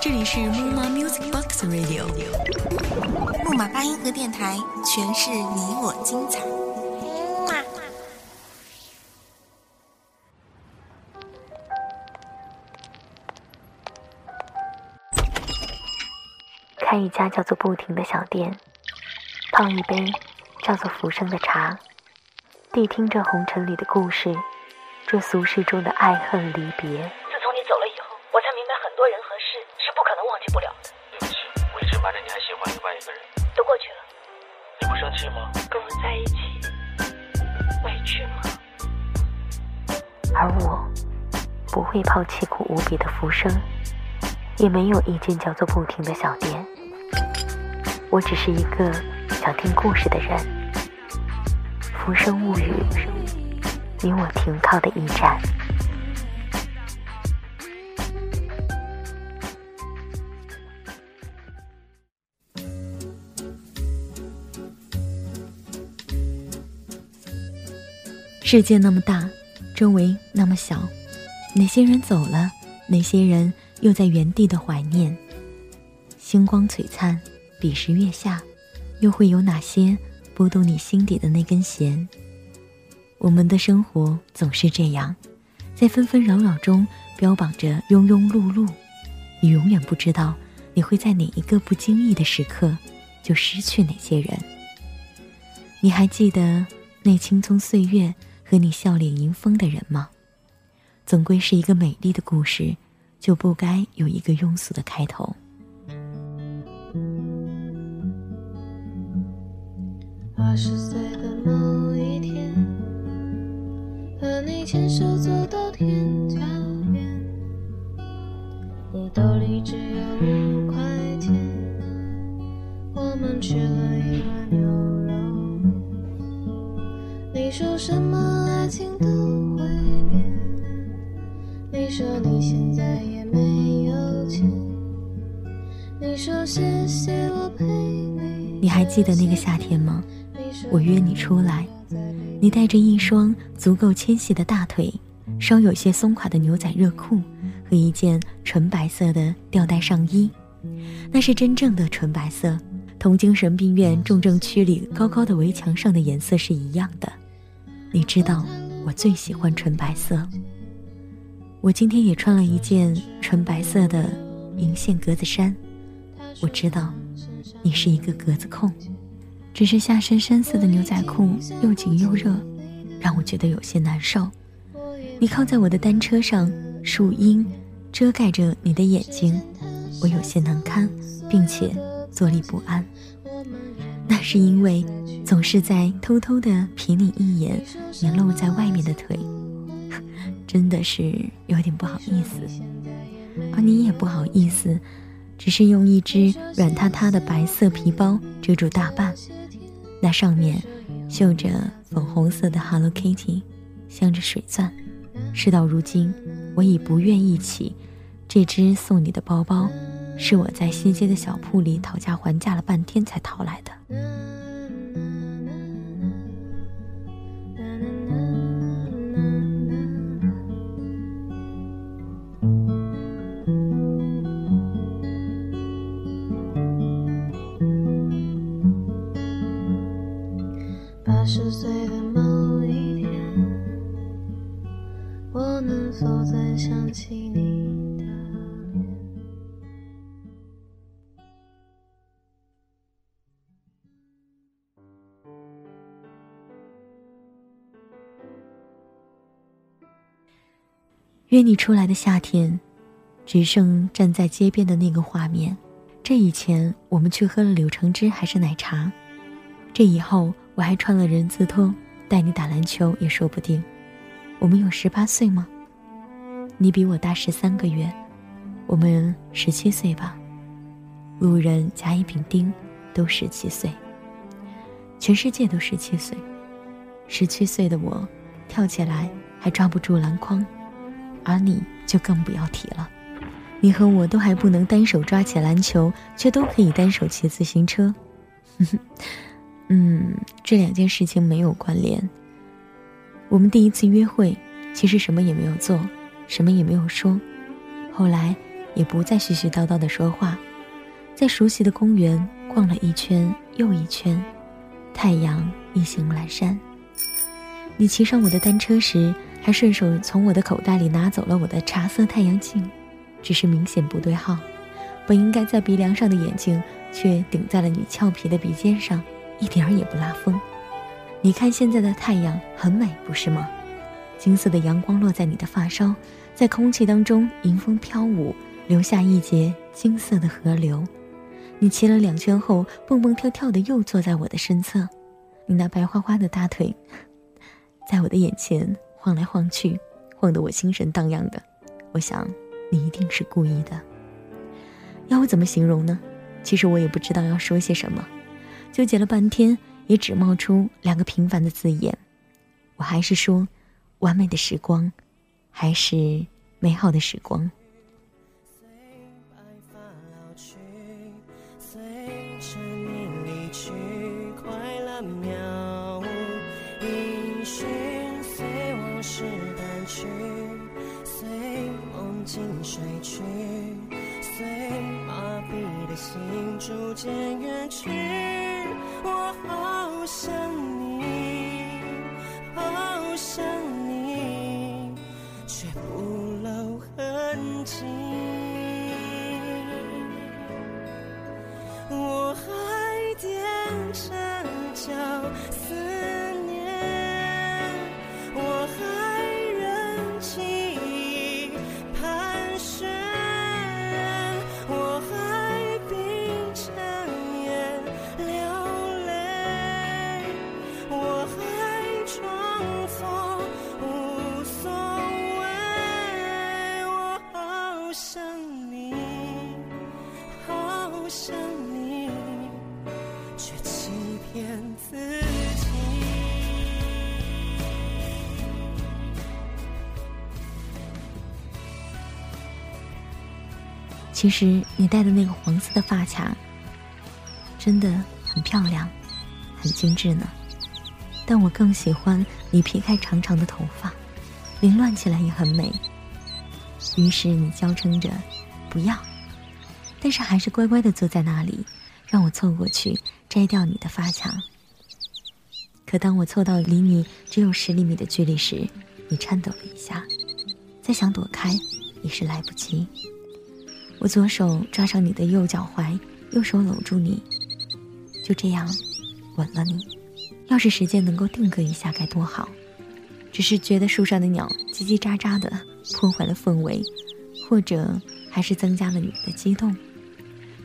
这里是木马 Music Box Radio，木马八音盒电台，诠释你我精彩。开一家叫做“不停”的小店，泡一杯叫做“浮生”的茶，谛听着红尘里的故事，这俗世中的爱恨离别。自从你走了以后，我才明白很多人和事是不可能忘记不了的。对不起，我一直瞒着你还喜欢另外一个人。都过去了，你不生气吗？跟我在一起，委屈吗？而我，不会抛弃苦无比的浮生，也没有一间叫做“不停”的小店。我只是一个想听故事的人，浮生物语，你我停靠的驿站。世界那么大，周围那么小，哪些人走了，哪些人又在原地的怀念。星光璀璨。彼时月下，又会有哪些拨动你心底的那根弦？我们的生活总是这样，在纷纷扰扰中标榜着庸庸碌碌。你永远不知道，你会在哪一个不经意的时刻，就失去哪些人。你还记得那青葱岁月和你笑脸迎风的人吗？总归是一个美丽的故事，就不该有一个庸俗的开头。二十岁的你说谢谢我陪你。你还记得那个夏天吗？我约你出来，你带着一双足够纤细的大腿，稍有些松垮的牛仔热裤和一件纯白色的吊带上衣，那是真正的纯白色，同精神病院重症区里高高的围墙上的颜色是一样的。你知道我最喜欢纯白色。我今天也穿了一件纯白色的银线格子衫。我知道，你是一个格子控。只是下身深色的牛仔裤又紧又热，让我觉得有些难受。你靠在我的单车上，树荫遮盖着你的眼睛，我有些难堪，并且坐立不安。那是因为总是在偷偷的瞥你一眼，你露在外面的腿，真的是有点不好意思。而你也不好意思，只是用一只软塌塌的白色皮包遮住大半。那上面绣着粉红色的 Hello Kitty，镶着水钻。事到如今，我已不愿意起。这只送你的包包，是我在西街的小铺里讨价还价了半天才淘来的。约你出来的夏天，只剩站在街边的那个画面。这以前我们去喝了柳橙汁还是奶茶，这以后。我还穿了人字拖，带你打篮球也说不定。我们有十八岁吗？你比我大十三个月，我们十七岁吧。路人甲乙丙丁都十七岁，全世界都十七岁。十七岁的我，跳起来还抓不住篮筐，而你就更不要提了。你和我都还不能单手抓起篮球，却都可以单手骑自行车。嗯，这两件事情没有关联。我们第一次约会，其实什么也没有做，什么也没有说。后来也不再絮絮叨叨的说话，在熟悉的公园逛了一圈又一圈，太阳已经阑珊。你骑上我的单车时，还顺手从我的口袋里拿走了我的茶色太阳镜，只是明显不对号，本应该在鼻梁上的眼镜，却顶在了你俏皮的鼻尖上，一点儿也不拉风。你看现在的太阳很美，不是吗？金色的阳光落在你的发梢，在空气当中迎风飘舞，留下一截金色的河流。你骑了两圈后，蹦蹦跳跳的又坐在我的身侧，你那白花花的大腿，在我的眼前晃来晃去，晃得我心神荡漾的。我想，你一定是故意的。要我怎么形容呢？其实我也不知道要说些什么，纠结了半天，也只冒出两个平凡的字眼。我还是说。完美的时光，还是美好的时光。不露痕迹。其实你戴的那个黄色的发卡，真的很漂亮，很精致呢。但我更喜欢你劈开长长的头发，凌乱起来也很美。于是你娇嗔着不要，但是还是乖乖的坐在那里，让我凑过去摘掉你的发卡。可当我凑到离你只有十厘米的距离时，你颤抖了一下，再想躲开已是来不及。我左手抓上你的右脚踝，右手搂住你，就这样吻了你。要是时间能够定格一下该多好！只是觉得树上的鸟叽叽喳喳的，破坏了氛围，或者还是增加了你的激动。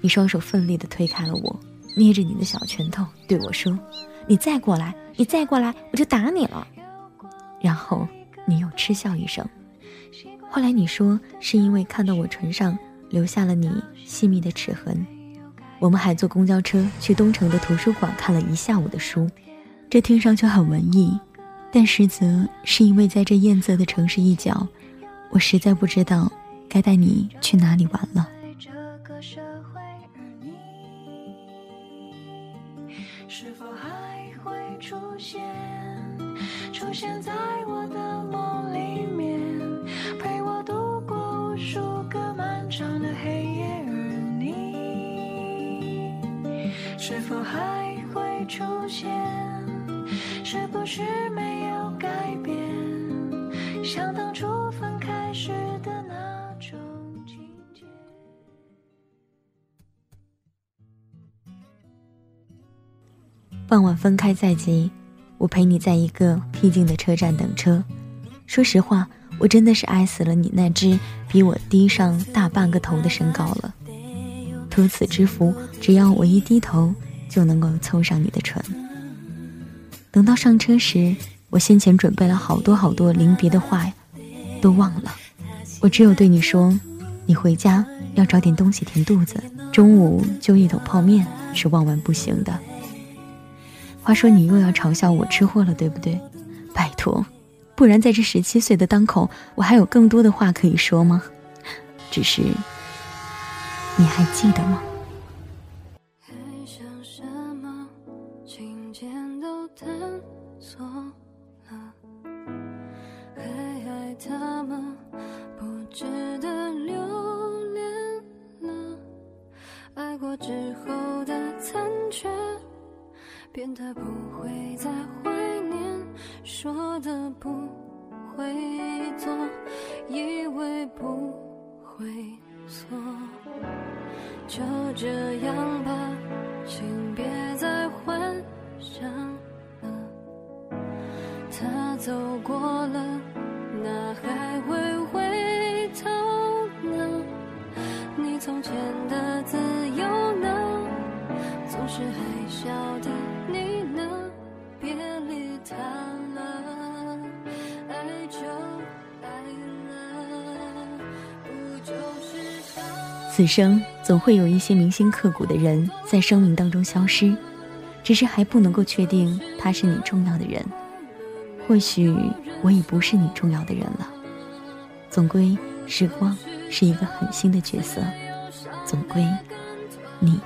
你双手奋力地推开了我，捏着你的小拳头对我说：“你再过来，你再过来，我就打你了。”然后你又嗤笑一声。后来你说是因为看到我唇上留下了你细密的齿痕。我们还坐公交车去东城的图书馆看了一下午的书，这听上去很文艺，但实则是因为在这艳色的城市一角，我实在不知道该带你去哪里玩了。是否还会出现？是不是没有改变？像当初分开时的那种情节。傍晚分开在即，我陪你在一个僻静的车站等车。说实话，我真的是爱死了你那只比我低上大半个头的身高了。托此之福，只要我一低头，就能够凑上你的唇。等到上车时，我先前准备了好多好多临别的话，都忘了。我只有对你说，你回家要找点东西填肚子，中午就一桶泡面是万万不行的。话说你又要嘲笑我吃货了，对不对？拜托，不然在这十七岁的当口，我还有更多的话可以说吗？只是，你还记得吗？还想什么？情节都探索了，还爱他吗？不值得留恋了。爱过之后的残缺，变得不会再怀念，说的不会做，以为不会从前的自由呢？总是还笑的你呢？别理他了，爱就爱了，不就是？此生总会有一些铭心刻骨的人在生命当中消失，只是还不能够确定他是你重要的人。或许我已不是你重要的人了。总归，时光是一个狠心的角色。总归，你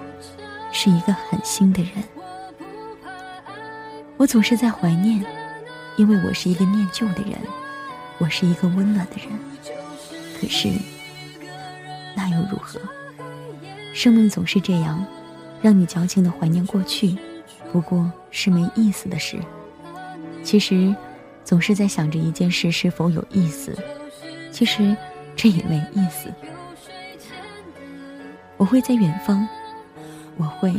是一个狠心的人。我总是在怀念，因为我是一个念旧的人，我是一个温暖的人。可是，那又如何？生命总是这样，让你矫情的怀念过去，不过是没意思的事。其实，总是在想着一件事是否有意思，其实这也没意思。我会在远方，我会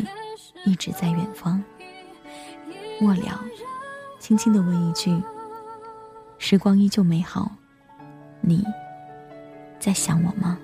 一直在远方。末了，轻轻的问一句：时光依旧美好，你在想我吗？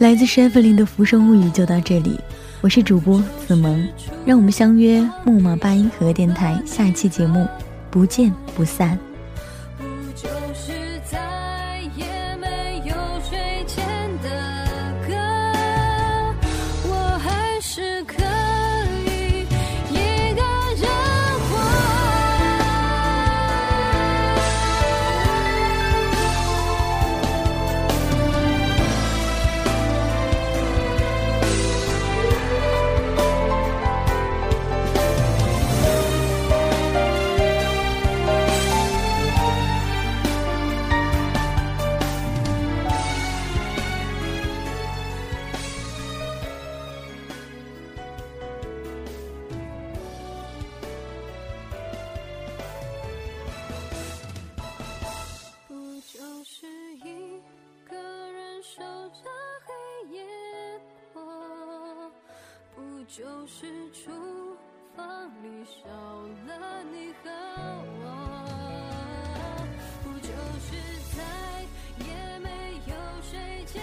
来自山弗林的《浮生物语》就到这里，我是主播子萌，让我们相约木马八音盒电台下期节目，不见不散。就是厨房里少了你和我不就是再也没有谁见